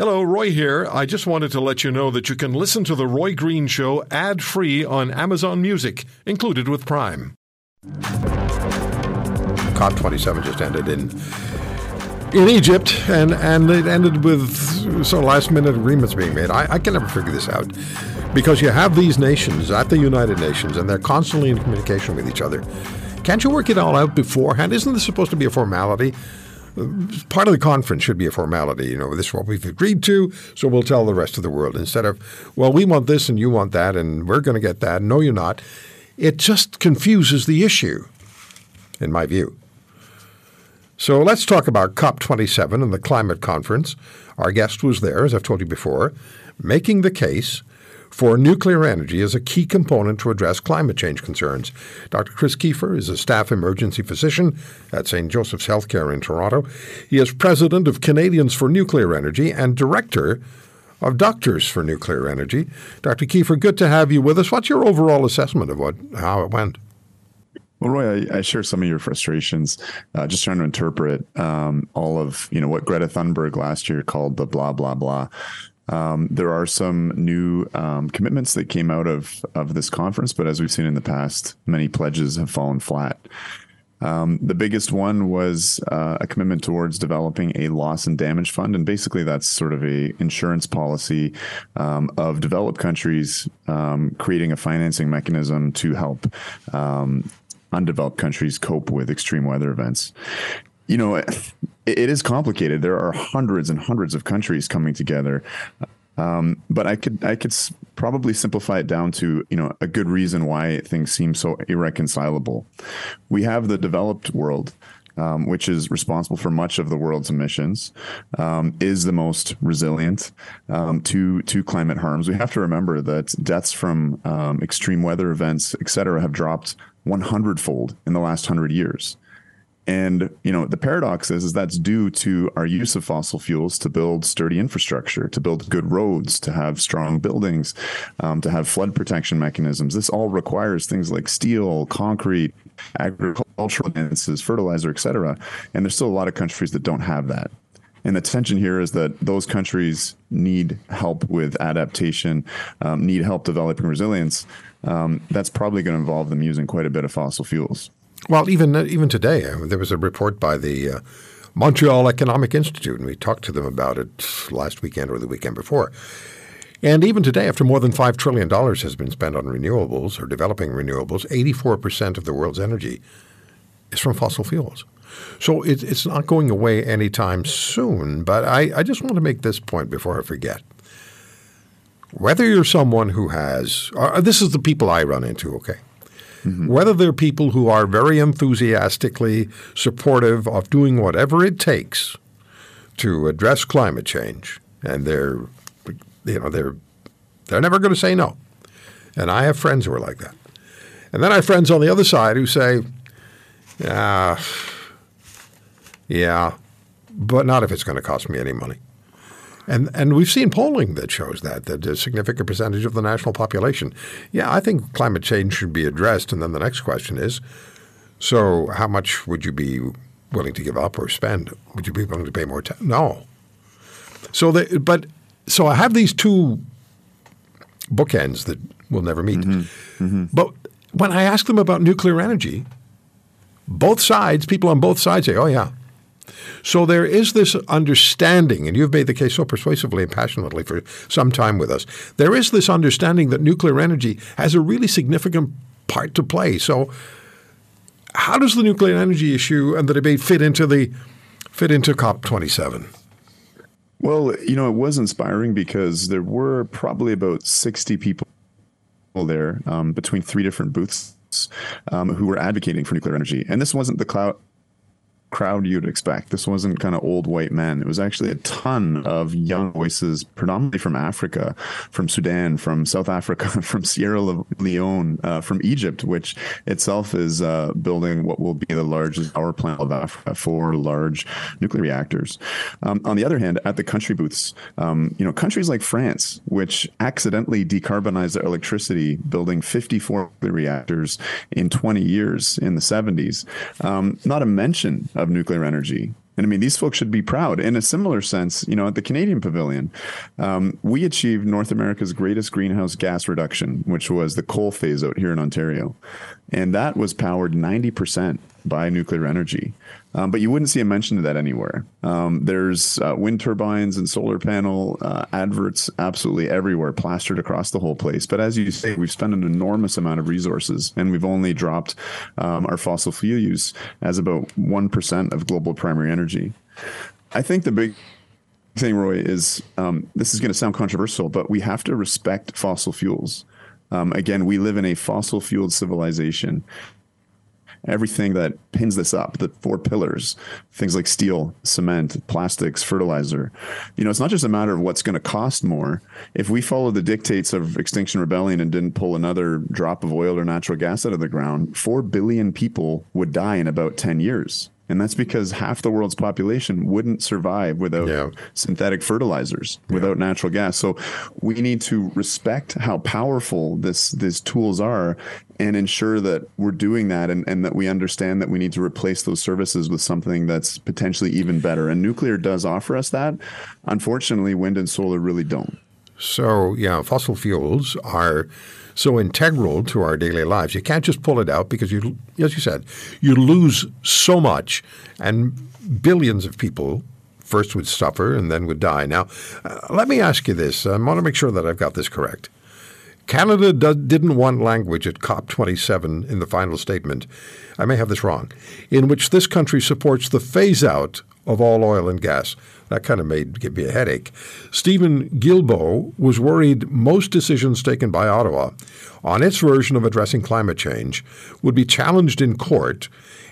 Hello, Roy here. I just wanted to let you know that you can listen to The Roy Green Show ad free on Amazon Music, included with Prime. COP27 just ended in in Egypt, and, and it ended with some last minute agreements being made. I, I can never figure this out because you have these nations at the United Nations, and they're constantly in communication with each other. Can't you work it all out beforehand? Isn't this supposed to be a formality? Part of the conference should be a formality. You know, this is what we've agreed to, so we'll tell the rest of the world instead of, well, we want this and you want that, and we're going to get that. No, you're not. It just confuses the issue, in my view. So let's talk about COP27 and the climate conference. Our guest was there, as I've told you before, making the case for nuclear energy is a key component to address climate change concerns. Dr. Chris Keefer is a staff emergency physician at St. Joseph's Healthcare in Toronto. He is president of Canadians for Nuclear Energy and director of Doctors for Nuclear Energy. Dr. Keefer, good to have you with us. What's your overall assessment of what how it went? Well, Roy, I, I, share some of your frustrations. Uh, just trying to interpret um, all of you know what Greta Thunberg last year called the blah blah blah um, there are some new um, commitments that came out of of this conference, but as we've seen in the past, many pledges have fallen flat. Um, the biggest one was uh, a commitment towards developing a loss and damage fund, and basically that's sort of a insurance policy um, of developed countries um, creating a financing mechanism to help um, undeveloped countries cope with extreme weather events you know, it, is complicated. There are hundreds and hundreds of countries coming together. Um, but I could I could probably simplify it down to you know a good reason why things seem so irreconcilable. We have the developed world, um, which is responsible for much of the world's emissions, um, is the most resilient um, to to climate harms. We have to remember that deaths from um, extreme weather events, et cetera, have dropped 100 fold in the last hundred years. And you know the paradox is, is that's due to our use of fossil fuels to build sturdy infrastructure, to build good roads, to have strong buildings, um, to have flood protection mechanisms. This all requires things like steel, concrete, agricultural advances, fertilizer, etc. And there's still a lot of countries that don't have that. And the tension here is that those countries need help with adaptation, um, need help developing resilience. Um, that's probably going to involve them using quite a bit of fossil fuels. Well, even even today, uh, there was a report by the uh, Montreal Economic Institute, and we talked to them about it last weekend or the weekend before. And even today, after more than $5 trillion has been spent on renewables or developing renewables, 84% of the world's energy is from fossil fuels. So it, it's not going away anytime soon. But I, I just want to make this point before I forget. Whether you're someone who has, uh, this is the people I run into, okay? Mm-hmm. Whether they're people who are very enthusiastically supportive of doing whatever it takes to address climate change, and they're, you know, they're they're never going to say no. And I have friends who are like that. And then I have friends on the other side who say, "Yeah, yeah, but not if it's going to cost me any money." And and we've seen polling that shows that that a significant percentage of the national population. Yeah, I think climate change should be addressed. And then the next question is, so how much would you be willing to give up or spend? Would you be willing to pay more? tax? no. So the, but so I have these two bookends that we'll never meet. Mm-hmm. Mm-hmm. But when I ask them about nuclear energy, both sides, people on both sides say, "Oh yeah, so there is this understanding, and you've made the case so persuasively and passionately for some time with us. There is this understanding that nuclear energy has a really significant part to play. So, how does the nuclear energy issue and the debate fit into the fit into COP twenty seven? Well, you know, it was inspiring because there were probably about sixty people there um, between three different booths um, who were advocating for nuclear energy, and this wasn't the cloud crowd you'd expect. This wasn't kind of old white men. It was actually a ton of young voices, predominantly from Africa, from Sudan, from South Africa, from Sierra Leone, uh, from Egypt, which itself is uh, building what will be the largest power plant of Africa four large nuclear reactors. Um, on the other hand, at the country booths, um, you know, countries like France, which accidentally decarbonized their electricity, building 54 reactors in 20 years in the 70s, um, not a mention of nuclear energy. And I mean, these folks should be proud. In a similar sense, you know, at the Canadian Pavilion, um, we achieved North America's greatest greenhouse gas reduction, which was the coal phase out here in Ontario. And that was powered 90% by nuclear energy. Um, but you wouldn't see a mention of that anywhere. Um, there's uh, wind turbines and solar panel uh, adverts absolutely everywhere, plastered across the whole place. But as you say, we've spent an enormous amount of resources, and we've only dropped um, our fossil fuel use as about 1% of global primary energy. I think the big thing, Roy, is um, this is going to sound controversial, but we have to respect fossil fuels. Um, again, we live in a fossil fueled civilization everything that pins this up, the four pillars, things like steel, cement, plastics, fertilizer. You know, it's not just a matter of what's going to cost more. If we follow the dictates of Extinction Rebellion and didn't pull another drop of oil or natural gas out of the ground, 4 billion people would die in about 10 years. And that's because half the world's population wouldn't survive without yeah. synthetic fertilizers, yeah. without natural gas. So we need to respect how powerful this these tools are and ensure that we're doing that and, and that we understand that we need to replace those services with something that's potentially even better. And nuclear does offer us that. Unfortunately, wind and solar really don't. So, yeah, fossil fuels are so integral to our daily lives. You can't just pull it out because you, as you said, you lose so much, and billions of people first would suffer and then would die. Now, uh, let me ask you this. I want to make sure that I've got this correct. Canada do, didn't want language at COP27 in the final statement. I may have this wrong, in which this country supports the phase out of all oil and gas. That kind of made give me a headache. Steven Guilbeault was worried most decisions taken by Ottawa on its version of addressing climate change would be challenged in court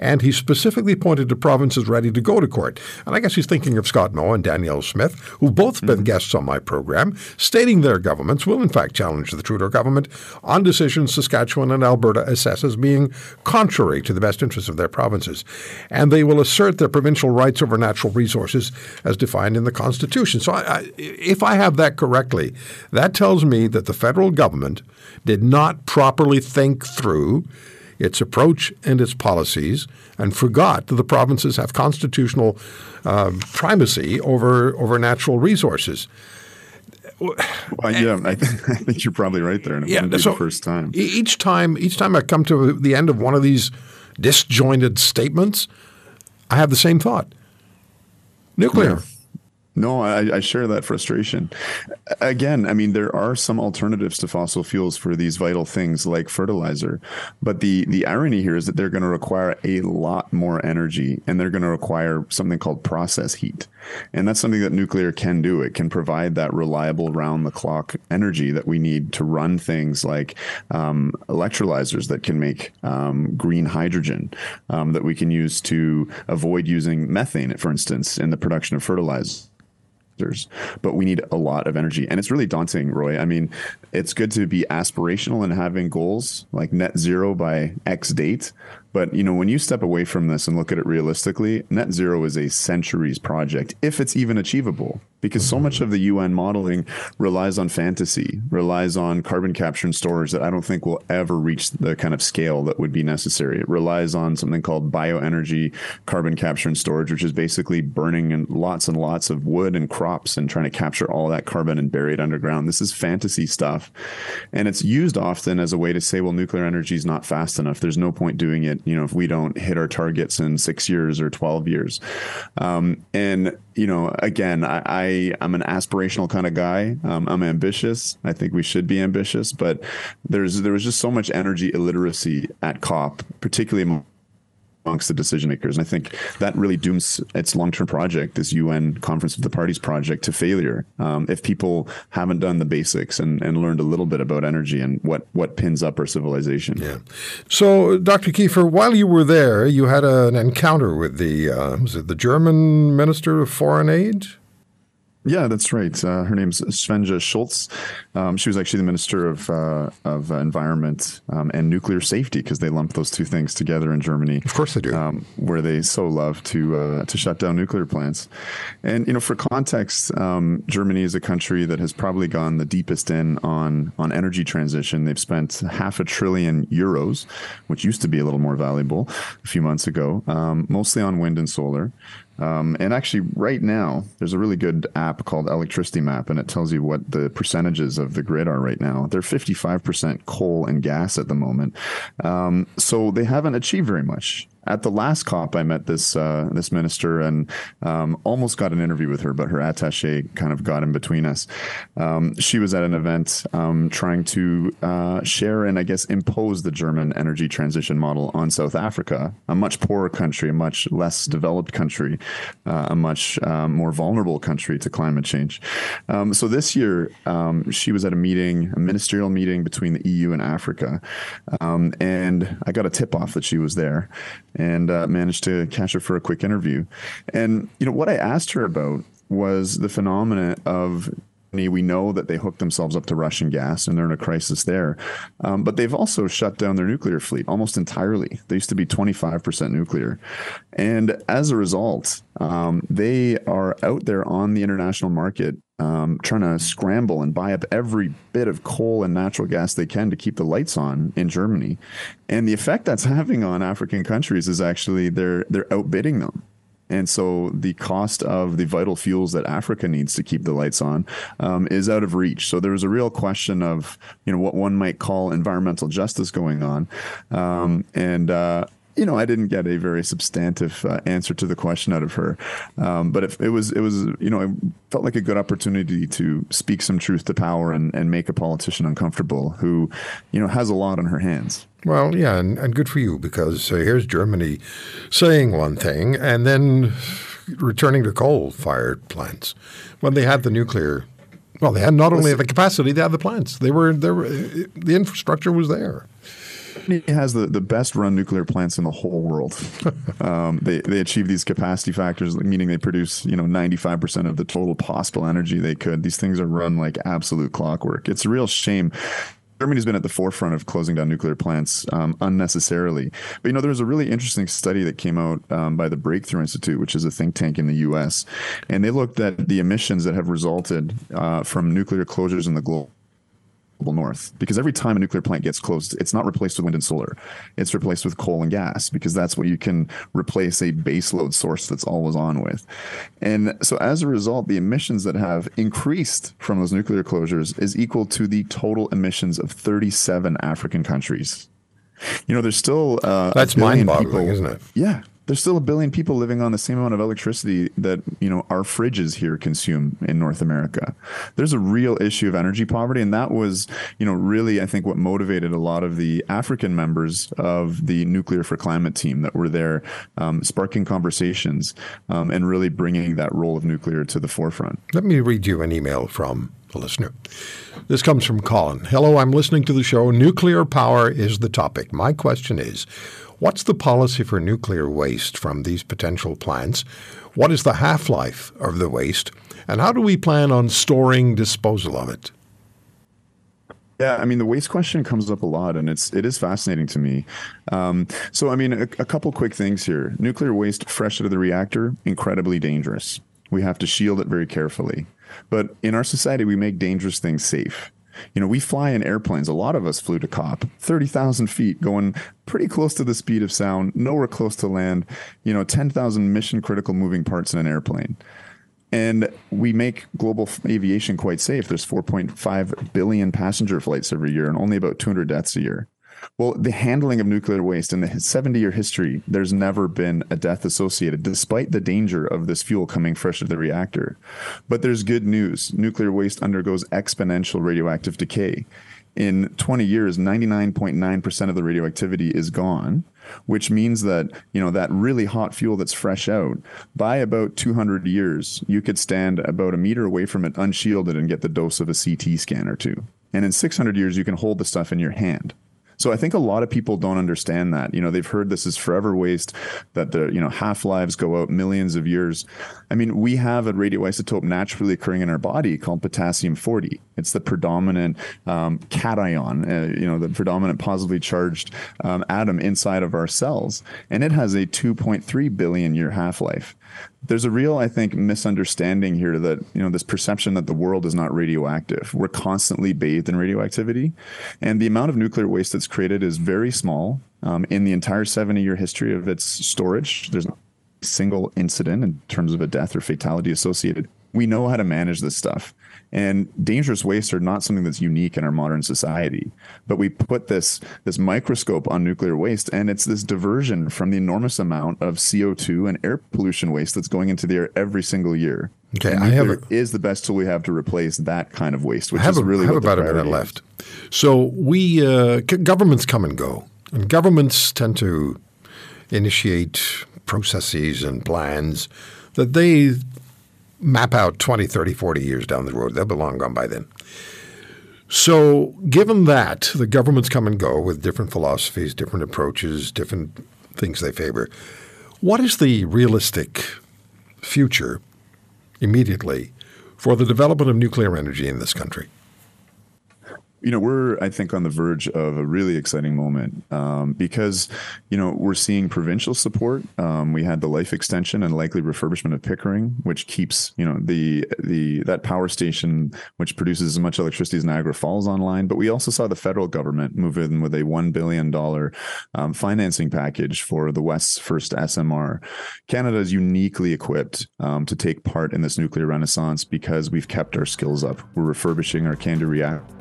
and he specifically pointed to provinces ready to go to court. And I guess he's thinking of Scott Moe and Danielle Smith, who've both mm-hmm. been guests on my program, stating their governments will in fact challenge the Trudeau government on decisions Saskatchewan and Alberta assess as being contrary to the best interests of their provinces. And they will assert their provincial rights over natural resources as defined in the Constitution. So I, I, if I have that correctly, that tells me that the federal government did not properly think through its approach and its policies, and forgot that the provinces have constitutional uh, primacy over over natural resources. Well, yeah, I, th- I, think you're probably right there. And it yeah, wouldn't be so the first time. Each time, each time I come to the end of one of these disjointed statements, I have the same thought. Nuclear. Yeah. No, I, I, share that frustration. Again, I mean, there are some alternatives to fossil fuels for these vital things like fertilizer, but the the irony here is that they're going to require a lot more energy, and they're going to require something called process heat, and that's something that nuclear can do. It can provide that reliable, round the clock energy that we need to run things like um, electrolyzers that can make um, green hydrogen um, that we can use to avoid using methane, for instance, in the production of fertilizer but we need a lot of energy. And it's really daunting, Roy. I mean, it's good to be aspirational and having goals like net zero by X date. But you know, when you step away from this and look at it realistically, net zero is a centuries project, if it's even achievable because so much of the UN modeling relies on fantasy, relies on carbon capture and storage that I don't think will ever reach the kind of scale that would be necessary. It relies on something called bioenergy carbon capture and storage, which is basically burning in lots and lots of wood and crops and trying to capture all that carbon and bury it underground. This is fantasy stuff. And it's used often as a way to say, well, nuclear energy is not fast enough. There's no point doing it, you know, if we don't hit our targets in six years or 12 years. Um, and you know, again, I, I am an aspirational kind of guy. Um, I'm ambitious. I think we should be ambitious, but there's there was just so much energy illiteracy at COP, particularly amongst the decision makers. And I think that really dooms its long term project, this UN Conference of the Parties project, to failure. Um, if people haven't done the basics and, and learned a little bit about energy and what, what pins up our civilization. Yeah. So, Dr. Keefer, while you were there, you had a, an encounter with the uh, was it the German Minister of Foreign Aid? Yeah, that's right. Uh, her name's Svenja Schulze. Um, she was actually the Minister of uh, of Environment um, and Nuclear Safety because they lump those two things together in Germany. Of course they do. Um, where they so love to uh, to shut down nuclear plants. And you know, for context, um, Germany is a country that has probably gone the deepest in on on energy transition. They've spent half a trillion euros, which used to be a little more valuable a few months ago, um, mostly on wind and solar. Um, and actually, right now, there's a really good app called Electricity Map, and it tells you what the percentages of the grid are right now. They're 55% coal and gas at the moment. Um, so they haven't achieved very much at the last COP, I met this uh, this minister and um, almost got an interview with her, but her attaché kind of got in between us. Um, she was at an event um, trying to uh, share and I guess impose the German energy transition model on South Africa, a much poorer country, a much less developed country, uh, a much um, more vulnerable country to climate change. Um, so this year, um, she was at a meeting, a ministerial meeting between the EU and Africa, and I got a tip off that she was there and uh, managed to catch her for a quick interview. And you know what I asked her about was the phenomenon of we know that they hooked themselves up to Russian gas and they're in a crisis there. Um, but they've also shut down their nuclear fleet almost entirely. They used to be 25% nuclear. And as a result, um, they are out there on the international market um, trying to scramble and buy up every bit of coal and natural gas they can to keep the lights on in Germany. And the effect that's having on African countries is actually they're they're outbidding them. And so the cost of the vital fuels that Africa needs to keep the lights on um, is out of reach. So there was a real question of, you know, what one might call environmental justice going on. Um, and, uh, you know, I didn't get a very substantive uh, answer to the question out of her, um, but it, it, was it was you know it felt like a good opportunity to speak some truth to power and, and make a politician uncomfortable who, you know, has a lot on her hands. Well, yeah, and, and good for you because uh, here's Germany saying one thing and then returning to coal-fired plants when they had the nuclear. Well, they had not only the capacity, they had the plants. They were there. The infrastructure was there. Germany has the, the best run nuclear plants in the whole world. um, they they achieve these capacity factors, meaning they produce you know ninety five percent of the total possible energy they could. These things are run like absolute clockwork. It's a real shame Germany's been at the forefront of closing down nuclear plants um, unnecessarily. But you know, there was a really interesting study that came out um, by the Breakthrough Institute, which is a think tank in the U.S., and they looked at the emissions that have resulted uh, from nuclear closures in the global north because every time a nuclear plant gets closed, it's not replaced with wind and solar. It's replaced with coal and gas because that's what you can replace a baseload source that's always on with. And so as a result, the emissions that have increased from those nuclear closures is equal to the total emissions of 37 African countries. You know, there's still uh, that's mind-boggling, isn't it? Yeah, there's still a billion people living on the same amount of electricity that you know our fridges here consume in North America. There's a real issue of energy poverty, and that was you know really I think what motivated a lot of the African members of the Nuclear for Climate team that were there, um, sparking conversations um, and really bringing that role of nuclear to the forefront. Let me read you an email from a listener. This comes from Colin. Hello, I'm listening to the show. Nuclear power is the topic. My question is What's the policy for nuclear waste from these potential plants? What is the half life of the waste? And how do we plan on storing disposal of it? Yeah, I mean the waste question comes up a lot, and it's it is fascinating to me. Um, so, I mean, a, a couple quick things here: nuclear waste fresh out of the reactor, incredibly dangerous. We have to shield it very carefully. But in our society, we make dangerous things safe. You know, we fly in airplanes. A lot of us flew to COP, 30,000 feet, going pretty close to the speed of sound, nowhere close to land, you know, 10,000 mission critical moving parts in an airplane. And we make global aviation quite safe. There's 4.5 billion passenger flights every year and only about 200 deaths a year. Well, the handling of nuclear waste in the 70 year history, there's never been a death associated, despite the danger of this fuel coming fresh of the reactor. But there's good news nuclear waste undergoes exponential radioactive decay. In 20 years, 99.9% of the radioactivity is gone, which means that, you know, that really hot fuel that's fresh out, by about 200 years, you could stand about a meter away from it unshielded and get the dose of a CT scan or two. And in 600 years, you can hold the stuff in your hand. So I think a lot of people don't understand that. You know, they've heard this is forever waste, that the, you know, half lives go out millions of years. I mean, we have a radioisotope naturally occurring in our body called potassium 40. It's the predominant um, cation, uh, you know, the predominant positively charged um, atom inside of our cells. And it has a 2.3 billion year half life there's a real, I think, misunderstanding here that, you know, this perception that the world is not radioactive. We're constantly bathed in radioactivity. And the amount of nuclear waste that's created is very small um, in the entire 70 year history of its storage. There's not a single incident in terms of a death or fatality associated. We know how to manage this stuff. And dangerous wastes are not something that's unique in our modern society. But we put this this microscope on nuclear waste, and it's this diversion from the enormous amount of CO2 and air pollution waste that's going into the air every single year. Okay, I have a- is the best tool we have to replace that kind of waste, which I have, is a, really I have about a minute left. So we uh, governments come and go, and governments tend to initiate processes and plans that they map out 20, 30, 40 years down the road. They'll be long gone by then. So, given that the governments come and go with different philosophies, different approaches, different things they favor, what is the realistic future immediately for the development of nuclear energy in this country? You know we're i think on the verge of a really exciting moment um, because you know we're seeing provincial support. Um, we had the life extension and likely refurbishment of pickering which keeps you know the the that power station which produces as much electricity as niagara falls online. But we also saw the federal government move in with a $1 billion um, financing package for the west's first smr canada is uniquely equipped um, to take part in this nuclear renaissance because we've kept our skills up. We're refurbishing our CANDU reactor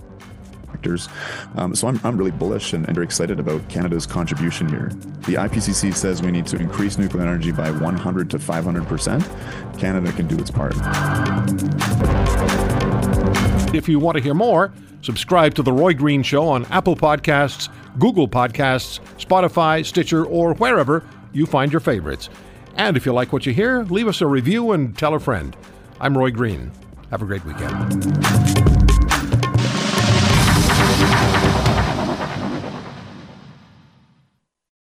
Um, so I'm, I'm really bullish and, and very excited about Canada's contribution here. The IPCC says we need to increase nuclear energy by 100 to 500%. Canada can do its part. If you want to hear more, subscribe to The Roy Green Show on Apple Podcasts, Google Podcasts, Spotify, Stitcher, or wherever you find your favorites. And if you like what you hear, leave us a review and tell a friend. I'm Roy Green. Have a great weekend.